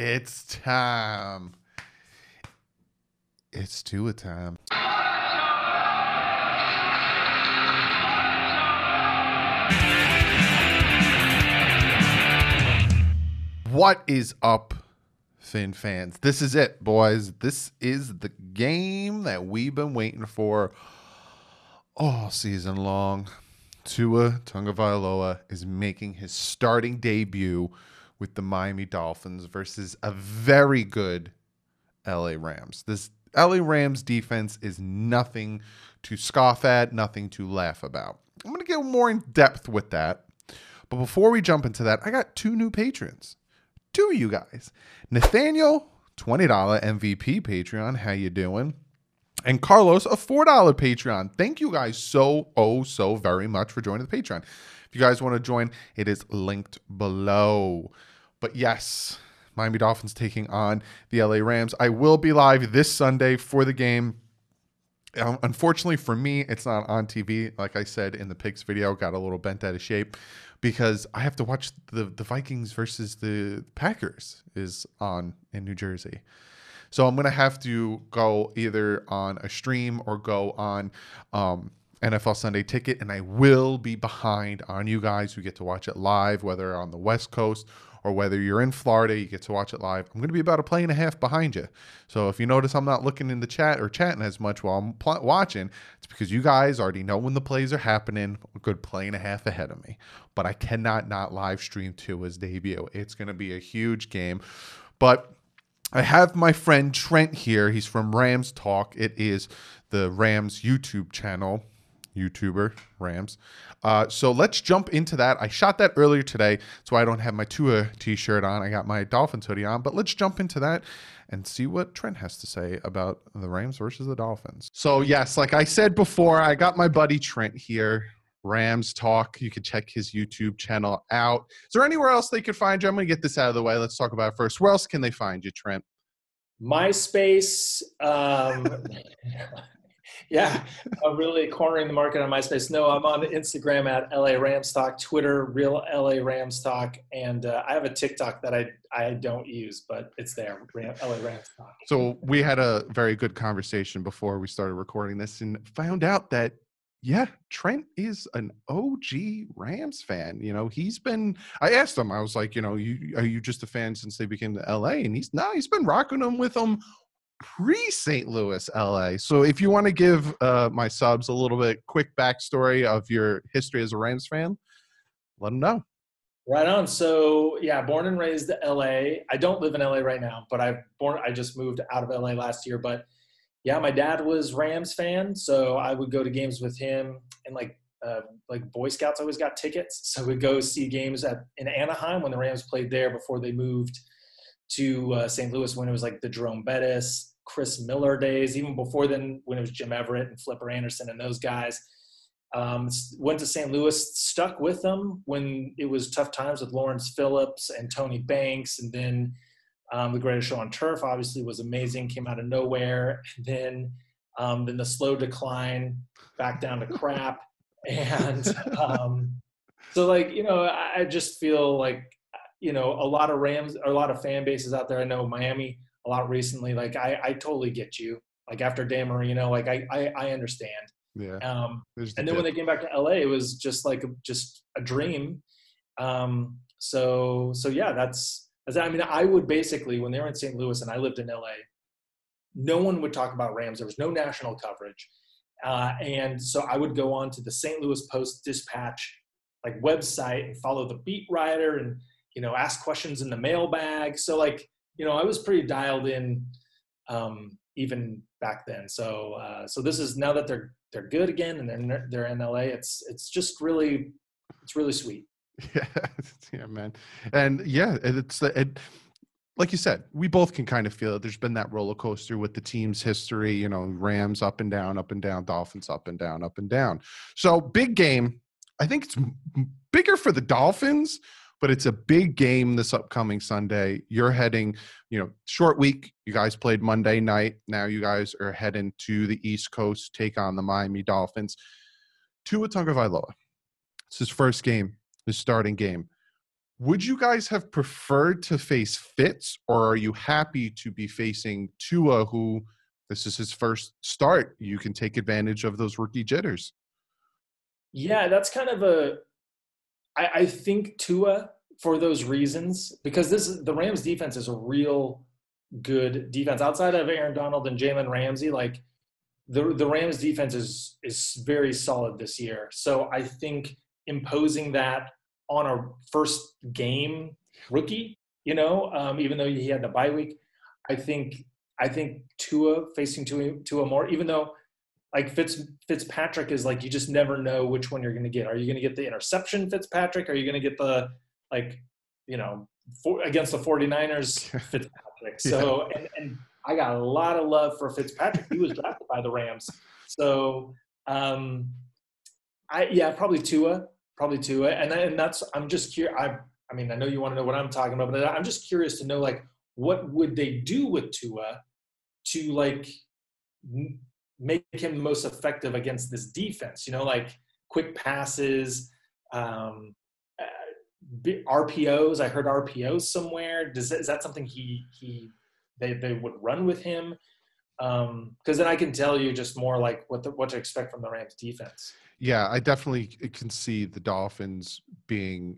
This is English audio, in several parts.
It's time. It's Tua time. What is up, Fin fans? This is it, boys. This is the game that we've been waiting for all season long. Tua Tagovailoa is making his starting debut with the Miami Dolphins versus a very good LA Rams. This LA Rams defense is nothing to scoff at, nothing to laugh about. I'm going to get more in depth with that. But before we jump into that, I got two new patrons. Two of you guys. Nathaniel, $20 MVP Patreon. How you doing? And Carlos, a $4 Patreon. Thank you guys so, oh, so very much for joining the Patreon. If you guys want to join, it is linked below. But yes, Miami Dolphins taking on the LA Rams. I will be live this Sunday for the game. Um, unfortunately for me, it's not on TV. Like I said in the picks video, got a little bent out of shape because I have to watch the the Vikings versus the Packers is on in New Jersey. So I'm gonna have to go either on a stream or go on um, NFL Sunday Ticket, and I will be behind on you guys who get to watch it live, whether on the West Coast or whether you're in Florida, you get to watch it live. I'm going to be about a play and a half behind you. So if you notice I'm not looking in the chat or chatting as much while I'm pl- watching, it's because you guys already know when the plays are happening. A good play and a half ahead of me. But I cannot not live stream to his debut. It's going to be a huge game. But I have my friend Trent here. He's from Rams Talk. It is the Rams YouTube channel. YouTuber Rams. Uh, so let's jump into that. I shot that earlier today. That's why I don't have my Tua t-shirt on. I got my Dolphins hoodie on. But let's jump into that and see what Trent has to say about the Rams versus the Dolphins. So yes, like I said before, I got my buddy Trent here. Rams Talk. You can check his YouTube channel out. Is there anywhere else they could find you? I'm going to get this out of the way. Let's talk about it first. Where else can they find you, Trent? MySpace. Um, yeah, I'm really cornering the market on MySpace. No, I'm on Instagram at LA Rams Talk, Twitter, Real LA Rams Talk, and uh, I have a TikTok that I I don't use, but it's there, LA Rams Talk. So we had a very good conversation before we started recording this, and found out that yeah, Trent is an OG Rams fan. You know, he's been. I asked him. I was like, you know, you are you just a fan since they became the LA? And he's no, he's been rocking them with them pre St. Louis, LA. So if you want to give uh, my subs a little bit quick backstory of your history as a Rams fan, let them know. Right on. So yeah, born and raised in LA. I don't live in LA right now, but I born. I just moved out of LA last year, but yeah, my dad was Rams fan, so I would go to games with him, and like uh, like Boy Scouts always got tickets, so we'd go see games at in Anaheim when the Rams played there before they moved to uh, St. Louis when it was like the Jerome Bettis, Chris Miller days, even before then when it was Jim Everett and Flipper Anderson and those guys. Um, went to St. Louis, stuck with them when it was tough times with Lawrence Phillips and Tony Banks, and then um, the Greatest Show on Turf obviously was amazing, came out of nowhere, and then um, then the slow decline back down to crap, and um, so like you know I just feel like you know a lot of Rams, a lot of fan bases out there. I know Miami a lot recently. Like I, I totally get you. Like after Dan Marino, like I, I, I understand. Yeah. Um, the and then when they came back to LA, it was just like a, just a dream. Um, so so yeah, that's I mean I would basically when they were in St. Louis and I lived in LA, no one would talk about Rams. There was no national coverage, uh, and so I would go on to the St. Louis Post Dispatch like website and follow the beat writer and you know ask questions in the mailbag. So like you know, I was pretty dialed in um, even back then. So uh, so this is now that they're they're good again and they're they're in LA. It's it's just really it's really sweet. Yeah, yeah, man, and yeah, it's it. Like you said, we both can kind of feel it. There's been that roller coaster with the team's history. You know, Rams up and down, up and down, Dolphins up and down, up and down. So big game. I think it's bigger for the Dolphins but it's a big game this upcoming Sunday. You're heading, you know, short week. You guys played Monday night. Now you guys are heading to the East Coast, take on the Miami Dolphins. Tua Tagovailoa. It's his first game, his starting game. would you guys have preferred to face Fitz, or are you happy to be facing Tua, who this is his first start? You can take advantage of those rookie jitters. Yeah, that's kind of a. I, I think Tua for those reasons because this is the Rams defense is a real good defense outside of Aaron Donald and Jalen Ramsey. Like the the Rams defense is is very solid this year. So I think imposing that on a first game rookie, you know, um, even though he had the bye week, I think I think Tua facing Tua, Tua more, even though like Fitz Fitzpatrick is like you just never know which one you're going to get. Are you going to get the interception Fitzpatrick? Are you going to get the like you know for, against the 49ers Fitzpatrick? So yeah. and, and I got a lot of love for Fitzpatrick. He was drafted by the Rams. So um I yeah, probably Tua, probably Tua. And and that's I'm just curious I I mean, I know you want to know what I'm talking about, but I'm just curious to know like what would they do with Tua to like make him most effective against this defense. You know, like quick passes, um, uh, RPOs. I heard RPOs somewhere. Does is that something he he they they would run with him? Because um, then I can tell you just more like what the, what to expect from the Rams defense. Yeah, I definitely can see the Dolphins being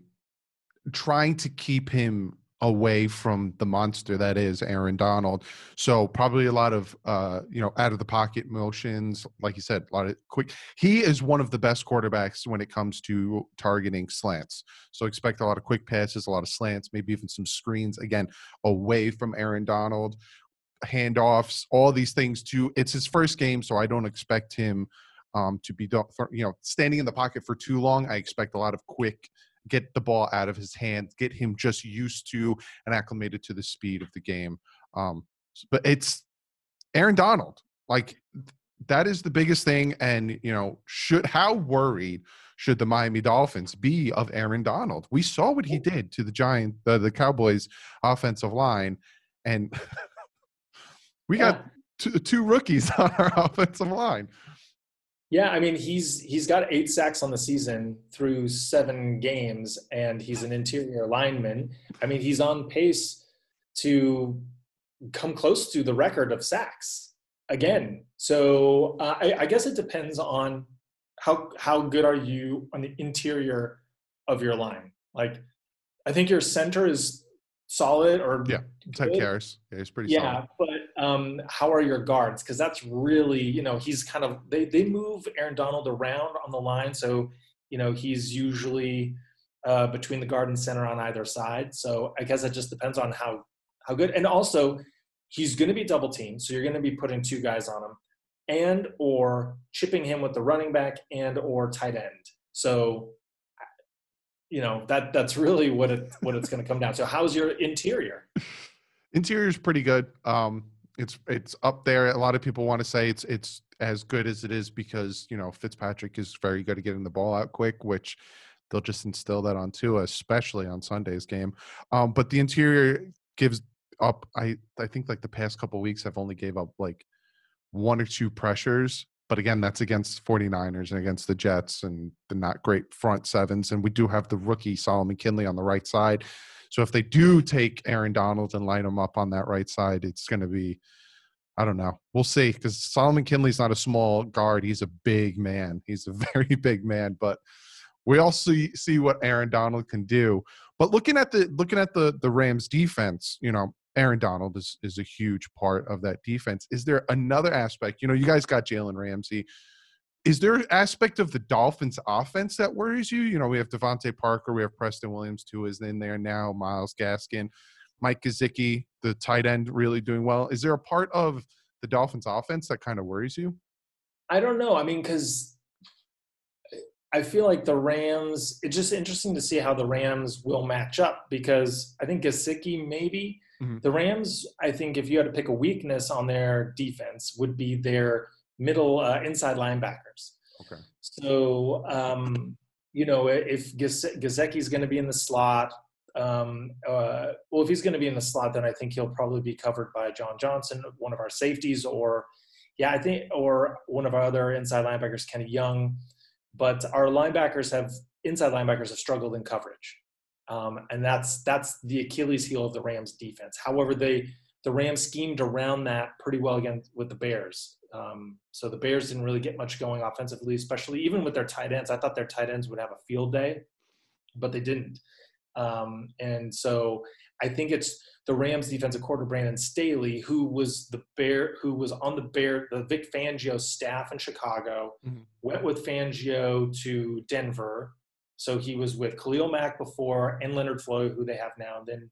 trying to keep him away from the monster that is Aaron Donald. So probably a lot of uh, you know out of the pocket motions, like you said, a lot of quick. He is one of the best quarterbacks when it comes to targeting slants. So expect a lot of quick passes, a lot of slants, maybe even some screens again away from Aaron Donald, handoffs, all these things. To it's his first game, so I don't expect him um, to be you know standing in the pocket for too long. I expect a lot of quick get the ball out of his hands, get him just used to and acclimated to the speed of the game. Um, but it's Aaron Donald. Like that is the biggest thing. And you know, should how worried should the Miami Dolphins be of Aaron Donald? We saw what he did to the Giant, the, the Cowboys offensive line, and we yeah. got two, two rookies on our offensive line. Yeah, I mean he's he's got eight sacks on the season through seven games, and he's an interior lineman. I mean he's on pace to come close to the record of sacks again. So uh, I, I guess it depends on how how good are you on the interior of your line. Like I think your center is solid or yeah, Ted Karras. Yeah, he's pretty yeah, solid. but um, how are your guards? Because that's really you know he's kind of they they move Aaron Donald around on the line, so you know he's usually uh, between the guard and center on either side. So I guess it just depends on how how good, and also he's going to be double teamed, so you're going to be putting two guys on him, and or chipping him with the running back and or tight end. So you know that that's really what it what it's going to come down to. How's your interior? Interior is pretty good. Um, it's it's up there. A lot of people want to say it's it's as good as it is because you know Fitzpatrick is very good at getting the ball out quick, which they'll just instill that on Tua, especially on Sunday's game. Um, but the interior gives up. I I think like the past couple weeks, I've only gave up like one or two pressures but again, that's against 49ers and against the Jets and the not great front sevens. And we do have the rookie Solomon Kindley on the right side. So if they do take Aaron Donald and line him up on that right side, it's going to be, I don't know. We'll see because Solomon Kindley's not a small guard. He's a big man. He's a very big man. But we also see what Aaron Donald can do. But looking at the looking at the the Rams defense, you know, Aaron Donald is is a huge part of that defense. Is there another aspect? You know, you guys got Jalen Ramsey. Is there an aspect of the Dolphins offense that worries you? You know, we have DeVante Parker, we have Preston Williams too is in there now, Myles Gaskin, Mike Gesicki, the tight end really doing well. Is there a part of the Dolphins offense that kind of worries you? I don't know. I mean, because I feel like the Rams, it's just interesting to see how the Rams will match up because I think Gesicki maybe Mm-hmm. The Rams, I think, if you had to pick a weakness on their defense, would be their middle uh, inside linebackers. Okay. So, um, you know, if is going to be in the slot, um, uh, well, if he's going to be in the slot, then I think he'll probably be covered by John Johnson, one of our safeties, or yeah, I think, or one of our other inside linebackers, Kenny Young. But our linebackers have inside linebackers have struggled in coverage. Um, and that's that's the Achilles heel of the Rams defense. However, they the Rams schemed around that pretty well again with the Bears. Um, so the Bears didn't really get much going offensively, especially even with their tight ends. I thought their tight ends would have a field day, but they didn't. Um, and so I think it's the Rams defensive coordinator Brandon Staley, who was the Bear, who was on the Bear, the Vic Fangio staff in Chicago, mm-hmm. went with Fangio to Denver. So he was with Khalil Mack before and Leonard Floyd, who they have now, and then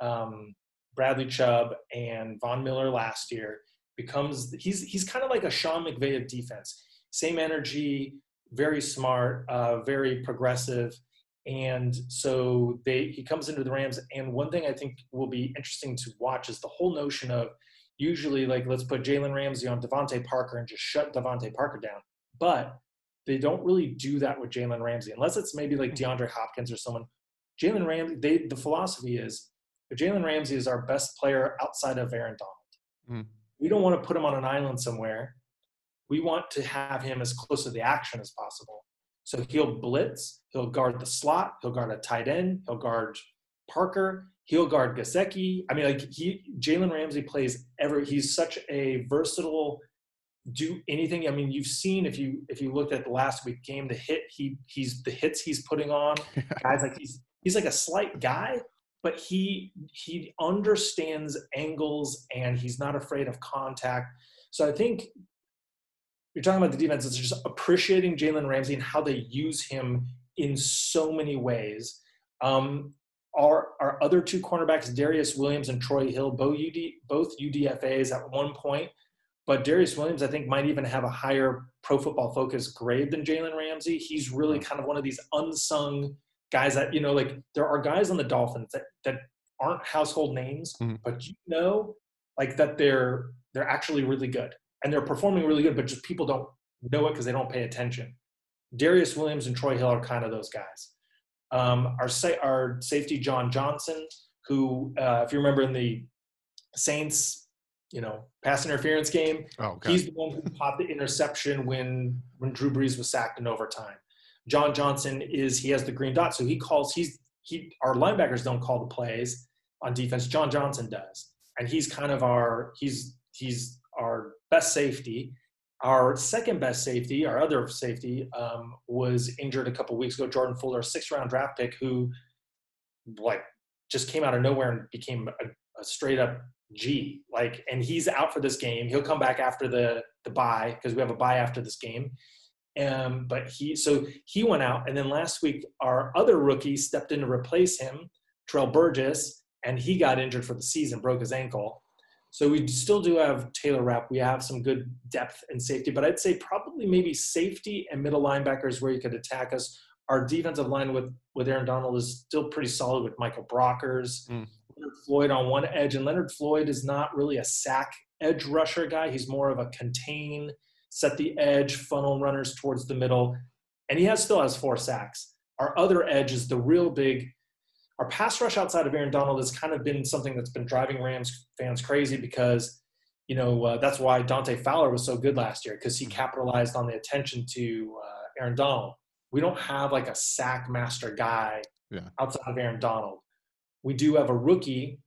um, Bradley Chubb and Von Miller last year. Becomes he's he's kind of like a Sean McVay of defense. Same energy, very smart, uh, very progressive and so they he comes into the Rams. And one thing I think will be interesting to watch is the whole notion of usually like let's put Jalen Ramsey on DeVante Parker and just shut DeVante Parker down. But they don't really do that with Jalen Ramsey unless it's maybe like DeAndre Hopkins or someone. Jalen Ramsey, they the philosophy is Jalen Ramsey is our best player outside of Aaron Donald. Mm. We don't want to put him on an island somewhere. We want to have him as close to the action as possible. So he'll blitz, he'll guard the slot, he'll guard a tight end, he'll guard Parker, he'll guard Gesicki. I mean, like he Jalen Ramsey plays ever. He's such a versatile. Do anything. I mean, you've seen if you if you looked at the last week game, the hit he he's the hits he's putting on guys like he's he's like a slight guy, but he he understands angles and he's not afraid of contact. So I think you're talking about the defense, it's just appreciating Jalen Ramsey and how they use him in so many ways. Um, our, our other two cornerbacks, Darious Williams and Troy Hill, both, UD, both UDFAs at one point, but Darious Williams, I think, might even have a higher pro football focus grade than Jalen Ramsey. He's really hmm. kind of one of these unsung guys that, you know, like there are guys on the Dolphins that, that aren't household names, mm-hmm. but you know, like that they're they're actually really good and they're performing really good, but just people don't know it because they don't pay attention. Darious Williams and Troy Hill are kind of those guys. Um, our, sa- our safety John Johnson, who, uh, if you remember in the Saints, you know, pass interference game, oh, he's the one who caught the interception when when Drew Brees was sacked in overtime. John Johnson is he has the green dot, so he calls. He's he our linebackers don't call the plays on defense. John Johnson does, and he's kind of our he's he's our best safety. Our second best safety, our other safety, um, was injured a couple weeks ago. Jordan Fuller, six round draft pick, who like just came out of nowhere and became a, a straight up G. Like, and he's out for this game. He'll come back after the the bye because we have a bye after this game. Um, but he so he went out, and then last week our other rookie stepped in to replace him, Trell Burgess, and he got injured for the season, broke his ankle. So we still do have Taylor Rapp. We have some good depth and safety, but I'd say probably maybe safety and middle linebackers where you could attack us. Our defensive line with with Aaron Donald is still pretty solid with Michael Brockers, mm. Leonard Floyd on one edge, and Leonard Floyd is not really a sack edge rusher guy. He's more of a contain, set the edge, funnel runners towards the middle, and he has still has four sacks. Our other edge is the real big our pass rush outside of Aaron Donald has kind of been something that's been driving Rams fans crazy because, you know, uh, that's why Dante Fowler was so good last year because he capitalized on the attention to uh, Aaron Donald. We don't have like a sack master guy yeah. outside of Aaron Donald. We do have a rookie,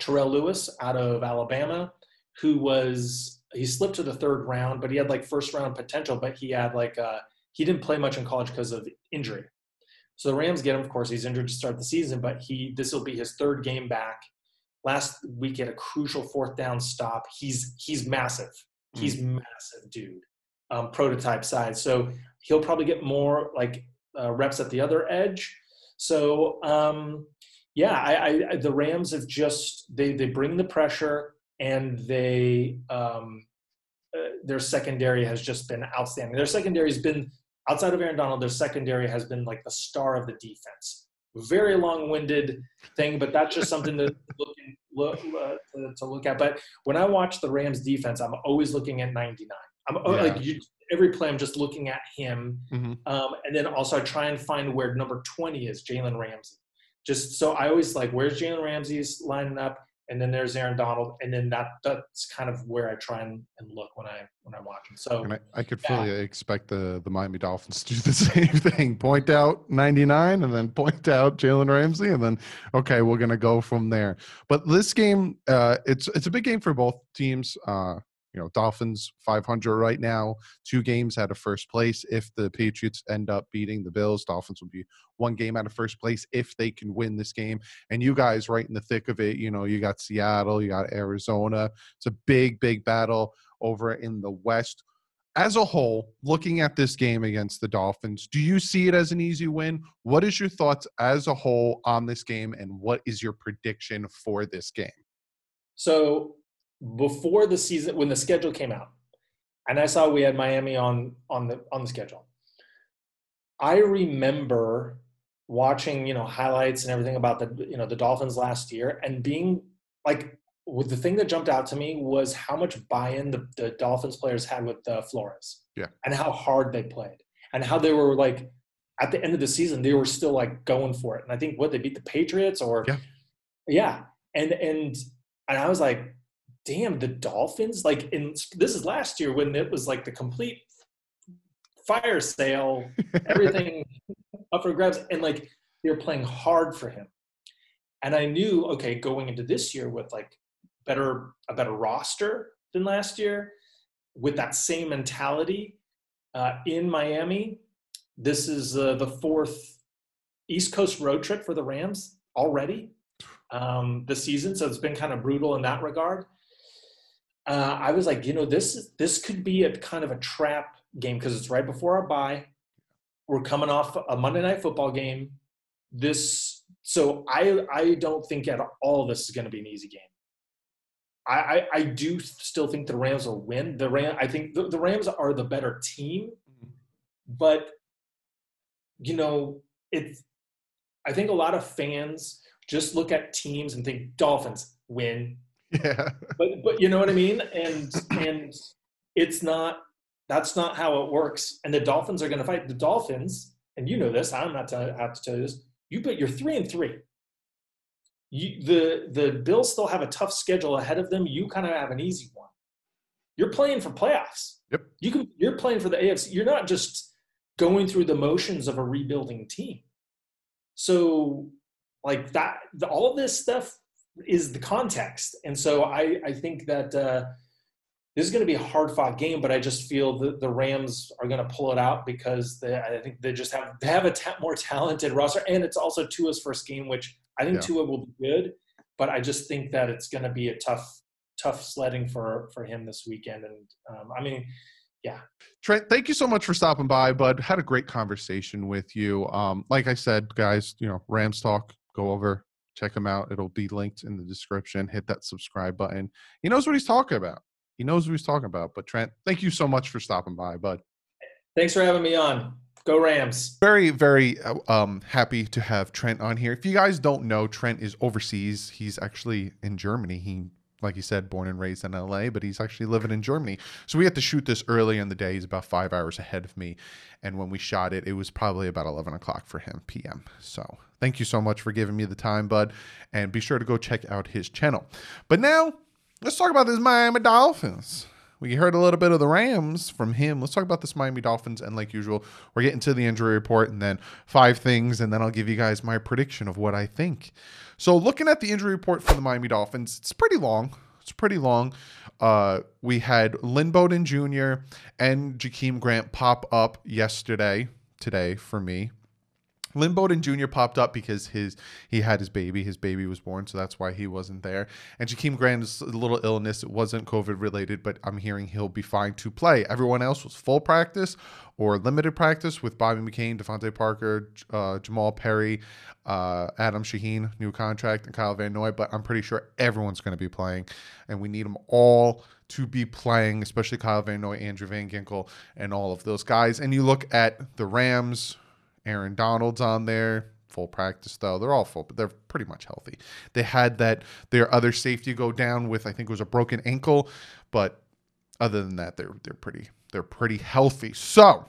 Terrell Lewis, out of Alabama, who was he slipped to the third round, but he had like first round potential, but he had like uh, he didn't play much in college because of injury. So the Rams get him. Of course, he's injured to start the season, but he this will be his third game back. Last week at a crucial fourth down stop. He's he's massive. He's mm. massive, dude. Um, prototype size. So he'll probably get more like uh, reps at the other edge. So um, yeah, I, I, the Rams have just they they bring the pressure and they um, uh, their secondary has just been outstanding. Their secondary has been outside of Aaron Donald, their secondary has been like the star of the defense. Very long-winded thing, but that's just something to look, look uh, to, to, look at. But when I watch the Rams defense, I'm always looking at 99. I'm yeah. like you, every play, I'm just looking at him, mm-hmm. um, and then also I try and find where number 20 is, Jalen Ramsey. Just so I always like, where's Jalen Ramsey's lining up? And then there's Aaron Donald, and then that that's kind of where I try and, and look when I when I'm watching. So and I, I could fully expect the the Miami Dolphins to do the same thing: point out 99, and then point out Jalen Ramsey, and then okay, we're gonna go from there. But this game, uh, it's it's a big game for both teams. Uh, you know, Dolphins 500 right now, two games out of first place. If the Patriots end up beating the Bills, Dolphins will be one game out of first place if they can win this game. And you guys, right in the thick of it, you know, you got Seattle, you got Arizona. It's a big, big battle over in the West. As a whole, looking at this game against the Dolphins, do you see it as an easy win? What is your thoughts as a whole on this game, and what is your prediction for this game? So before the season when the schedule came out, and I saw we had Miami on on the on the schedule. I remember watching, you know, highlights and everything about the you know the Dolphins last year and being like with the thing that jumped out to me was how much buy-in the, the Dolphins players had with uh, Flores. Yeah. And how hard they played. And how they were like at the end of the season they were still like going for it. And I think what they beat the Patriots or Yeah. Yeah. And and and I was like damn, the Dolphins, like in this is last year when it was like the complete fire sale, everything up for grabs, and like they're playing hard for him. And I knew, okay, going into this year with like better a better roster than last year, with that same mentality uh, in Miami, this is uh, the fourth East Coast road trip for the Rams already um, this season. So it's been kind of brutal in that regard uh, I was like, you know, this this could be a kind of a trap game because it's right before our bye. We're coming off a Monday night football game. This so I I don't think at all this is going to be an easy game. I, I, I do still think the Rams will win. The Ram I think the, the Rams are the better team, but you know it's. I think a lot of fans just look at teams and think Dolphins win, yeah. But but you know what I mean? And and it's not that's not how it works. And the Dolphins are going to fight the Dolphins, and you know this. I'm not to have to tell you this. You but you're three and three. You, the the Bills still have a tough schedule ahead of them. You kind of have an easy one. You're playing for playoffs. Yep. You can. You're playing for the AFC. You're not just going through the motions of a rebuilding team. So, like that, the, all of this stuff is the context. And so I, I think that uh, this is going to be a hard fought game, but I just feel that the Rams are going to pull it out because they, I think they just have they have a ta- more talented roster, and it's also Tua's first game, which I think yeah. Tua will be good, but I just think that it's going to be a tough tough sledding for for him this weekend. And um, I mean, yeah. Trent, thank you so much for stopping by, bud. Had a great conversation with you. Um, like I said, guys, you know, Rams talk. Go over Check him out. It'll be linked in the description. Hit that subscribe button. He knows what he's talking about. He knows what he's talking about. But Trent, thank you so much for stopping by, bud. Thanks for having me on. Go Rams. Very, very uh, um, happy to have Trent on here. If you guys don't know, Trent is overseas. He's actually in Germany. He like he said, born and raised in LA, but he's actually living in Germany. So we had to shoot this early in the day. He's about five hours ahead of me. And when we shot it, it was probably about 11 o'clock for him PM. So thank you so much for giving me the time, bud. And be sure to go check out his channel. But now, let's talk about this Miami Dolphins. We heard a little bit of the Rams from him. Let's talk about this Miami Dolphins. And like usual, we're getting to the injury report and then five things. And then I'll give you guys my prediction of what I think. So looking at the injury report for the Miami Dolphins, it's pretty long. It's pretty long. Uh, we had Lynn Bowden Jr. and Jakeem Grant pop up yesterday, today for me. Lynn Bowden Jr. popped up because his he had his baby. His baby was born, so that's why he wasn't there. And Jakeem Grant's little illness. It wasn't COVID related, but I'm hearing he'll be fine to play. Everyone else was full practice or limited practice with Bobby McCain, DeVante Parker, uh, Jamal Perry, uh, Adam Shaheen, new contract, and Kyle Van Noy. But I'm pretty sure everyone's going to be playing, and we need them all to be playing, especially Kyle Van Noy, Andrew Van Ginkel, and all of those guys. And you look at the Rams Aaron Donald's on there. Full practice though. They're all full, but they're pretty much healthy. They had that their other safety go down with I think it was a broken ankle, but other than that, they're they're pretty they're pretty healthy. So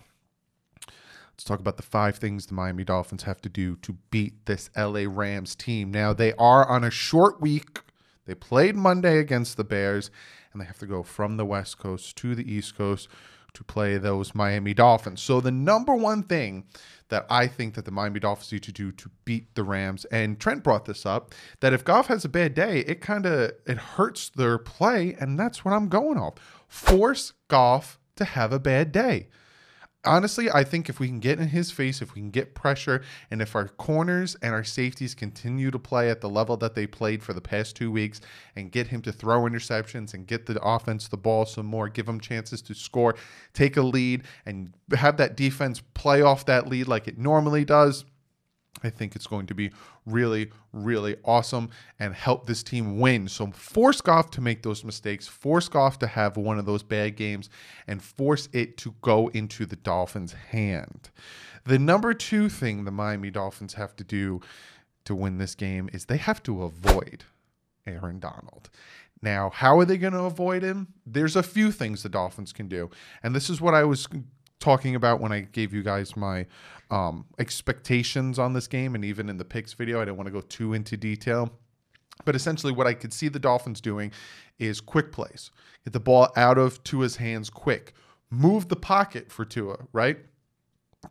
let's talk about the five things the Miami Dolphins have to do to beat this LA Rams team. Now they are on a short week. They played Monday against the Bears, and they have to go from the West Coast to the East Coast to play those Miami Dolphins. So the number one thing that I think that the Miami Dolphins need to do to beat the Rams, and Trent brought this up, that if Goff has a bad day, it kind of it hurts their play, and that's what I'm going off. Force Goff to have a bad day honestly, I think if we can get in his face, if we can get pressure, and if our corners and our safeties continue to play at the level that they played for the past two weeks and get him to throw interceptions and get the offense the ball some more, give him chances to score, take a lead, and have that defense play off that lead like it normally does I think it's going to be really, really awesome and help this team win. So force Goff to make those mistakes, force Goff to have one of those bad games, and force it to go into the Dolphins' hand. The number two thing the Miami Dolphins have to do to win this game is they have to avoid Aaron Donald. Now, how are they going to avoid him? There's a few things the Dolphins can do. And this is what I was talking about when I gave you guys my um, expectations on this game, and even in the picks video, I didn't want to go too into detail. But essentially, what I could see the Dolphins doing is quick plays. Get the ball out of Tua's hands quick. Move the pocket for Tua, right?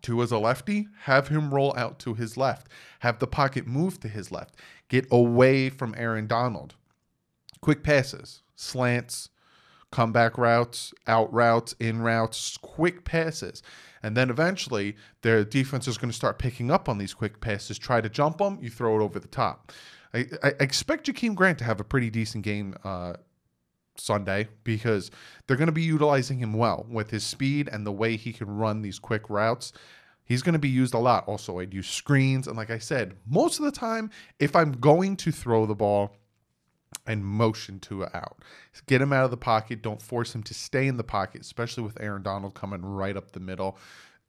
Tua's a lefty, have him roll out to his left. Have the pocket move to his left. Get away from Aaron Donald. Quick passes, slants, comeback routes, out routes, in routes, quick passes. And then eventually their defense is going to start picking up on these quick passes, try to jump them, you throw it over the top. I, I expect Jakeem Grant to have a pretty decent game uh, Sunday because they're going to be utilizing him well with his speed and the way he can run these quick routes. He's going to be used a lot. Also, I'd use screens. And like I said, most of the time, if I'm going to throw the ball, and motion Tua out. Get him out of the pocket. Don't force him to stay in the pocket, especially with Aaron Donald coming right up the middle.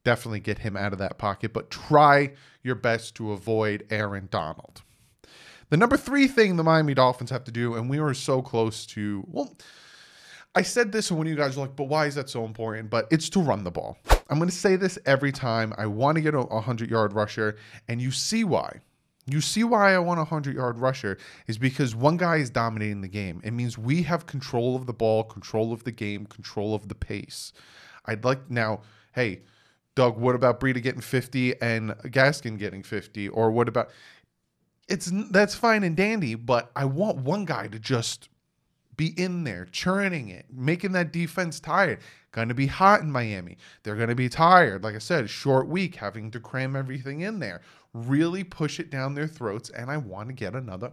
Definitely get him out of that pocket, but try your best to avoid Aaron Donald. The number three thing the Miami Dolphins have to do, and we were so close to, well, I said this when you guys were like, but why is that so important? But it's to run the ball. I'm going to say this every time. I want to get a 100 yard rusher, and you see why. You see why I want a 100 yard rusher is because one guy is dominating the game. It means we have control of the ball, control of the game, control of the pace. I'd like now, hey, Doug, what about Breida getting 50 and Gaskin getting 50? Or what about it's that's fine and dandy, but I want one guy to just be in there, churning it, making that defense tired. Going to be hot in Miami. They're going to be tired. Like I said, short week, having to cram everything in there really push it down their throats, and I want to get another.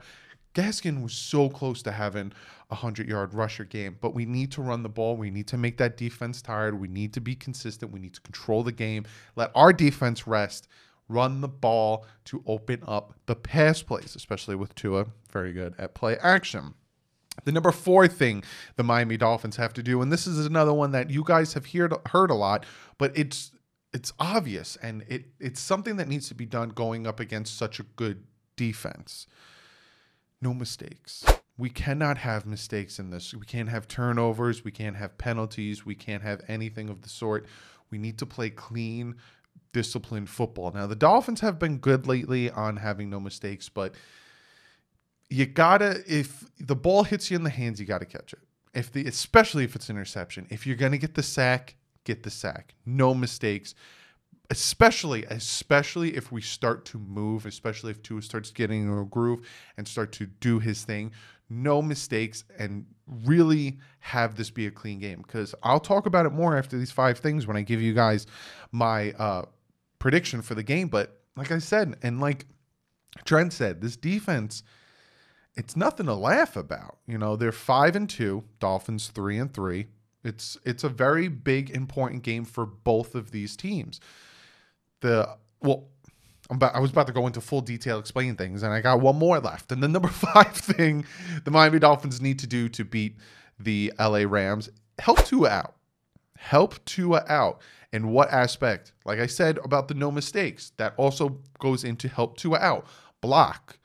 Gaskin was so close to having a 100 yard rusher game, but we need to run the ball. We need to make that defense tired. We need to be consistent. We need to control the game. Let our defense rest. Run the ball to open up the pass plays, especially with Tua, very good at play action. The number four thing the Miami Dolphins have to do, and this is another one that you guys have heard, heard a lot, but it's it's obvious and it it's something that needs to be done going up against such a good defense. No mistakes. We cannot have mistakes in this. We can't have turnovers, we can't have penalties, we can't have anything of the sort. We need to play clean, disciplined football. Now, the Dolphins have been good lately on having no mistakes, but you gotta if the ball hits you in the hands, you gotta catch it. If the especially if it's interception. If you're gonna get the sack, get the sack. No mistakes. Especially, especially if we start to move, especially if Tua starts getting in a groove and start to do his thing. No mistakes and really have this be a clean game. Because I'll talk about it more after these five things when I give you guys my uh, prediction for the game. But like I said, and like Trent said, this defense it's nothing to laugh about. You know, they're five and two, Dolphins three and three. It's it's a very big important game for both of these teams. The well, about, i was about to go into full detail explaining things, and I got one more left. And the number five thing the Miami Dolphins need to do to beat the LA Rams help Tua out. Help Tua out. In what aspect? Like I said about the no mistakes, that also goes into help Tua out. Block.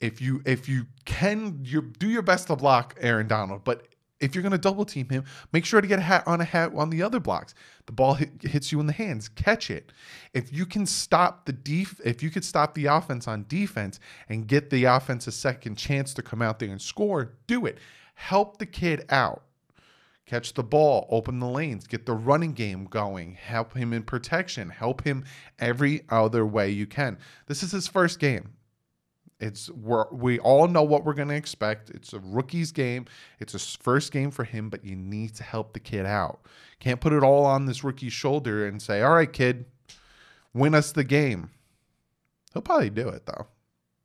If you if you can, you do your best to block Aaron Donald, but if you're going to double team him, make sure to get a hat on a hat on the other blocks. The ball hit, hits you in the hands, catch it. If you can stop the def- if you could stop the offense on defense and get the offense a second chance to come out there and score, do it. Help the kid out. Catch the ball, open the lanes, get the running game going, help him in protection, help him every other way you can. This is his first game. It's we we all know what we're going to expect. It's a rookie's game. It's a first game for him, but you need to help the kid out. Can't put it all on this rookie's shoulder and say, "All right, kid, win us the game." He'll probably do it though.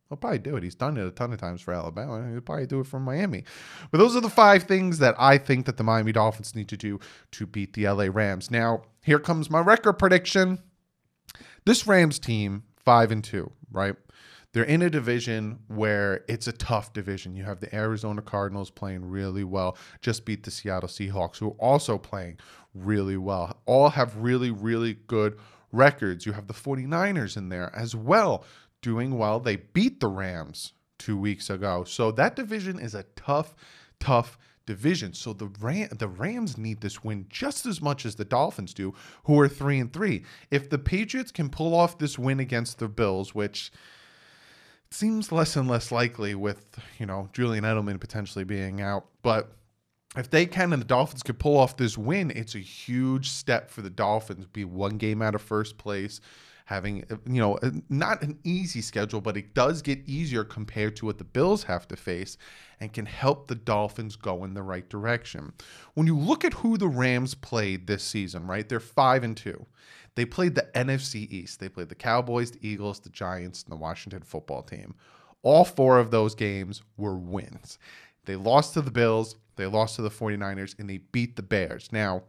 He'll probably do it. He's done it a ton of times for Alabama. He'll probably do it for Miami. But those are the five things that I think that the Miami Dolphins need to do to beat the LA Rams. Now, here comes my record prediction. This Rams team, five and two, right? They're in a division where it's a tough division. You have the Arizona Cardinals playing really well, just beat the Seattle Seahawks, who are also playing really well. All have really, really good records. You have the 49ers in there as well, doing well. They beat the Rams two weeks ago. So that division is a tough, tough division. So the Ram, the Rams need this win just as much as the Dolphins do, who are three and three. If the Patriots can pull off this win against the Bills, which seems less and less likely with, you know, Julian Edelman potentially being out. But if they can and the Dolphins could pull off this win, it's a huge step for the Dolphins. Be one game out of first place, having, you know, not an easy schedule, but it does get easier compared to what the Bills have to face and can help the Dolphins go in the right direction. When you look at who the Rams played this season, right? They're 5 and 2. They played the NFC East. They played the Cowboys, the Eagles, the Giants, and the Washington football team. All four of those games were wins. They lost to the Bills, they lost to the 49ers, and they beat the Bears. Now,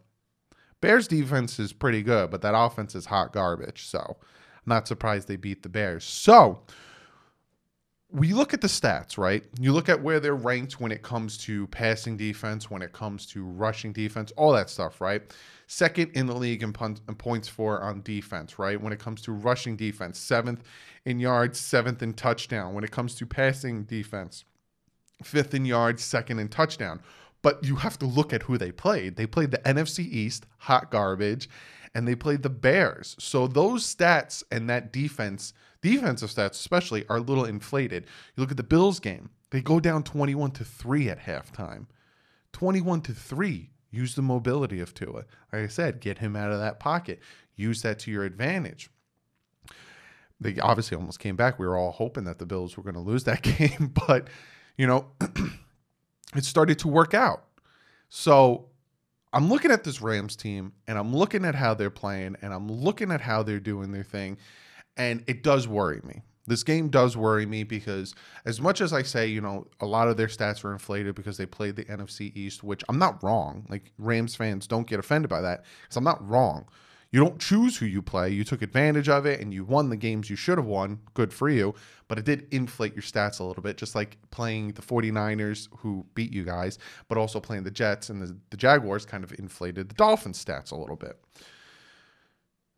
Bears defense is pretty good, but that offense is hot garbage. So I'm not surprised they beat the Bears. So we look at the stats, right? You look at where they're ranked when it comes to passing defense, when it comes to rushing defense, all that stuff, right? Second in the league in, pun- in points for on defense, right? When it comes to rushing defense, seventh in yards, seventh in touchdown. When it comes to passing defense, fifth in yards, second in touchdown. But you have to look at who they played. They played the NFC East, hot garbage, and they played the Bears. So those stats and that defense, defensive stats especially, are a little inflated. You look at the Bills game, they go down 21 to 3 at halftime. 21 to 3. Use the mobility of Tua. Like I said, get him out of that pocket. Use that to your advantage. They obviously almost came back. We were all hoping that the Bills were going to lose that game, but you know, it started to work out. So I'm looking at this Rams team and I'm looking at how they're playing and I'm looking at how they're doing their thing. And it does worry me. This game does worry me because, as much as I say, you know, a lot of their stats are inflated because they played the NFC East, which I'm not wrong. Like, Rams fans don't get offended by that because I'm not wrong. You don't choose who you play. You took advantage of it and you won the games you should have won. Good for you. But it did inflate your stats a little bit, just like playing the 49ers who beat you guys, but also playing the Jets and the, the Jaguars kind of inflated the Dolphins stats a little bit.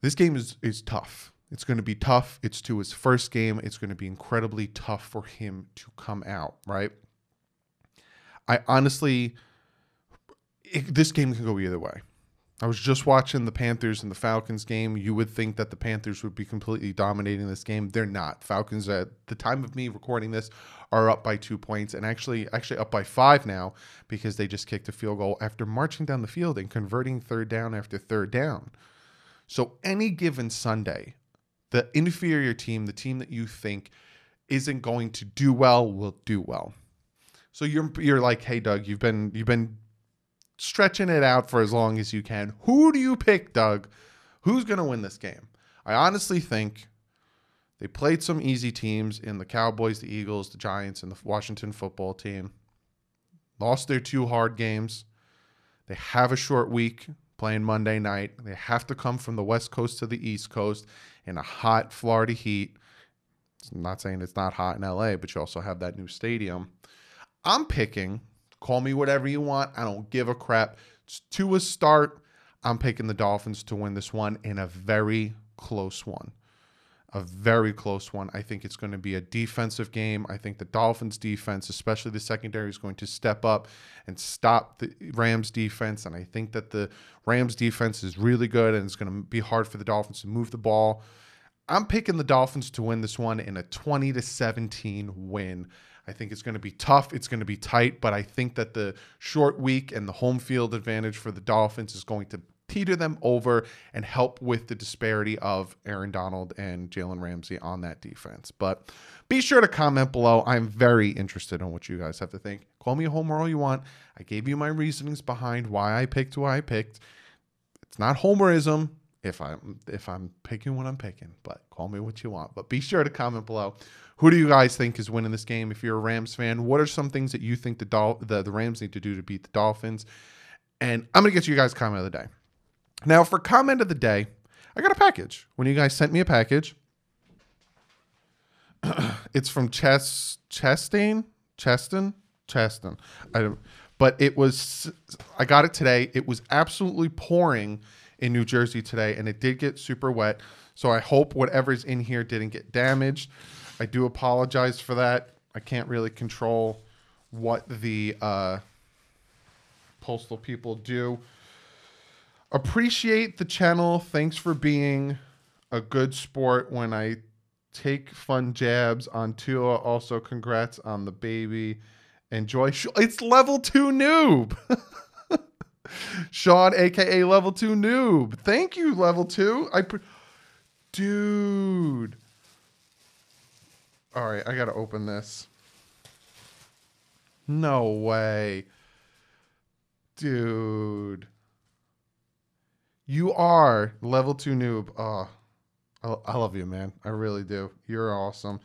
This game is, is tough. It's going to be tough. It's Tua's first game. It's going to be incredibly tough for him to come out, right? I honestly, it, this game can go either way. I was just watching the Panthers and the Falcons game. You would think that the Panthers would be completely dominating this game. They're not. Falcons at the time of me recording this are up by 2 points and actually actually up by 5 now because they just kicked a field goal after marching down the field and converting third down after third down. So any given Sunday, the inferior team, the team that you think isn't going to do well will do well. So you're you're like, "Hey Doug, you've been you've been stretching it out for as long as you can. Who do you pick, Doug? Who's going to win this game? I honestly think they played some easy teams in the Cowboys, the Eagles, the Giants, and the Washington football team. Lost their two hard games. They have a short week playing Monday night. They have to come from the West Coast to the East Coast in a hot Florida heat. I'm not saying it's not hot in LA, but you also have that new stadium. I'm picking Call me whatever you want. I don't give a crap. It's Tua start. I'm picking the Dolphins to win this one in a very close one. A very close one. I think it's going to be a defensive game. I think the Dolphins defense, especially the secondary, is going to step up and stop the Rams defense. And I think that the Rams defense is really good and it's going to be hard for the Dolphins to move the ball. I'm picking the Dolphins to win this one in a 20 to 17 win. I think it's going to be tough. It's going to be tight, but I think that the short week and the home field advantage for the Dolphins is going to teeter them over and help with the disparity of Aaron Donald and Jalen Ramsey on that defense. But be sure to comment below. I'm very interested in what you guys have to think. Call me a homer all you want. I gave you my reasonings behind why I picked who I picked. It's not homerism if I'm if I'm picking what I'm picking, but call me what you want. But be sure to comment below. Who do you guys think is winning this game? If you're a Rams fan, what are some things that you think the Dol- the, the Rams need to do to beat the Dolphins? And I'm gonna get you guys comment of the day. Now, for comment of the day, I got a package. When you guys sent me a package, it's from Chess Chastain, Cheston, Cheston. I don't, but it was. I got it today. It was absolutely pouring in New Jersey today, and it did get super wet. So I hope whatever's in here didn't get damaged. I do apologize for that. I can't really control what the uh, postal people do appreciate the channel. Thanks for being a good sport when I take fun jabs on Tua. Also, congrats on the baby. Enjoy. It's level two noob. Sean, aka level two noob. Thank you, level two. I, pre- dude. All right, I gotta open this. No way, dude. You are level two noob. Oh, I, love you, man. I really do. You're awesome.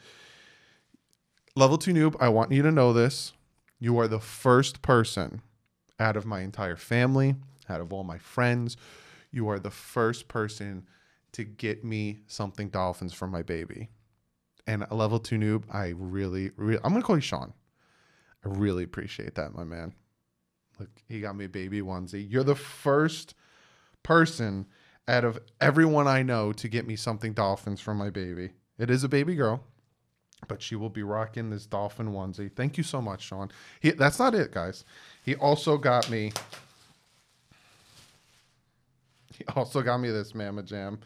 Level two noob, I want you to know this. You are the first person out of my entire family, out of all my friends. You are the first person to get me something Dolphins for my baby. And a level two noob, I really, really, I'm to call you Sean. I really appreciate that, my man. Look, he got me a baby onesie. You're the first person out of everyone I know to get me something Dolphins for my baby. It is a baby girl, but she will be rocking this Dolphin onesie. Thank you so much, Sean. He, that's not it, guys. He also got me. He also got me this Mama Jam.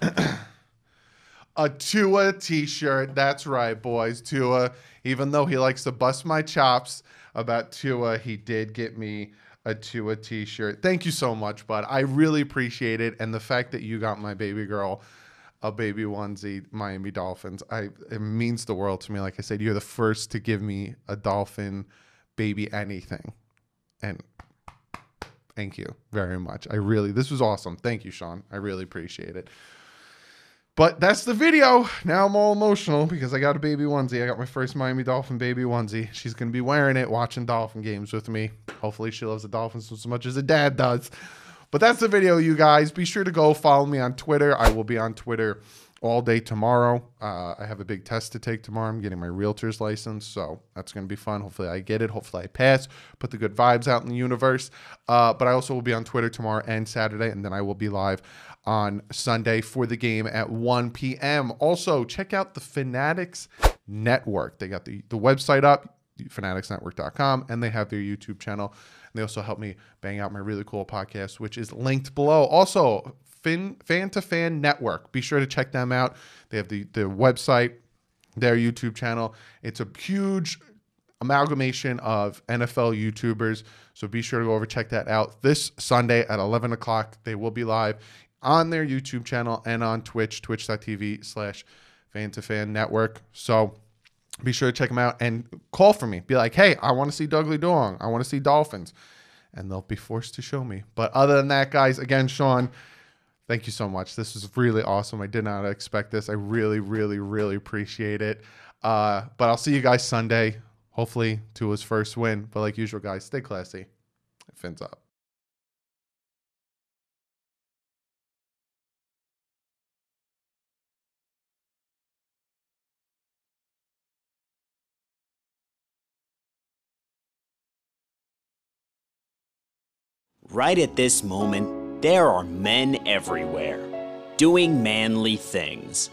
a Tua t-shirt. That's right, boys. Tua, even though he likes to bust my chops about Tua, he did get me a Tua t-shirt. Thank you so much, bud. I really appreciate it. And the fact that you got my baby girl a baby onesie Miami Dolphins. I it means the world to me. Like I said, you're the first to give me a dolphin baby anything. And thank you very much. I really this was awesome. Thank you, Sean. I really appreciate it. But that's the video. Now I'm all emotional because I got a baby onesie. I got my first Miami Dolphin baby onesie. She's going to be wearing it, watching Dolphin games with me. Hopefully, she loves the Dolphins as much as a dad does. But that's the video, you guys. Be sure to go follow me on Twitter. I will be on Twitter all day tomorrow. Uh, I have a big test to take tomorrow. I'm getting my realtor's license, so that's going to be fun. Hopefully, I get it. Hopefully, I pass. Put the good vibes out in the universe. Uh, but I also will be on Twitter tomorrow and Saturday, and then I will be live on Sunday for the game at 1 p.m. Also, check out the Fanatics Network. They got the, the website up, fanaticsnetwork.com, and they have their YouTube channel. And they also help me bang out my really cool podcast, which is linked below. Also, fin, Fan to Fan Network. Be sure to check them out. They have the, the website, their YouTube channel. It's a huge amalgamation of NFL YouTubers. So be sure to go over check that out this Sunday at 11 o'clock. They will be live on their YouTube channel and on Twitch, twitch.tv slash fan to fan network. So be sure to check them out and call for me. Be like, hey, I want to see Dougley Dong. I want to see Dolphins. And they'll be forced to show me. But other than that, guys, again, Sean, thank you so much. This was really awesome. I did not expect this. I really, really, really appreciate it. Uh, but I'll see you guys Sunday. Hopefully to his first win. But like usual, guys, stay classy. Fins up. Right at this moment, there are men everywhere, doing manly things.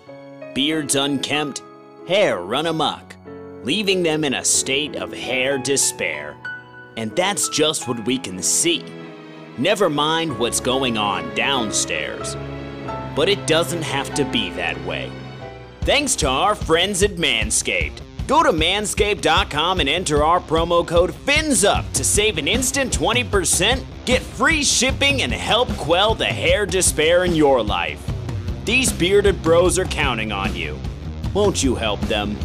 beards unkempt, hair run amok, leaving them in a state of hair despair. And that's just what we can see. Never mind what's going on downstairs. But it doesn't have to be that way. Thanks to our friends at Manscaped. Go to manscaped.com and enter our promo code FINSUP to save an instant 20%, get free shipping, and help quell the hair despair in your life. These bearded bros are counting on you. Won't you help them?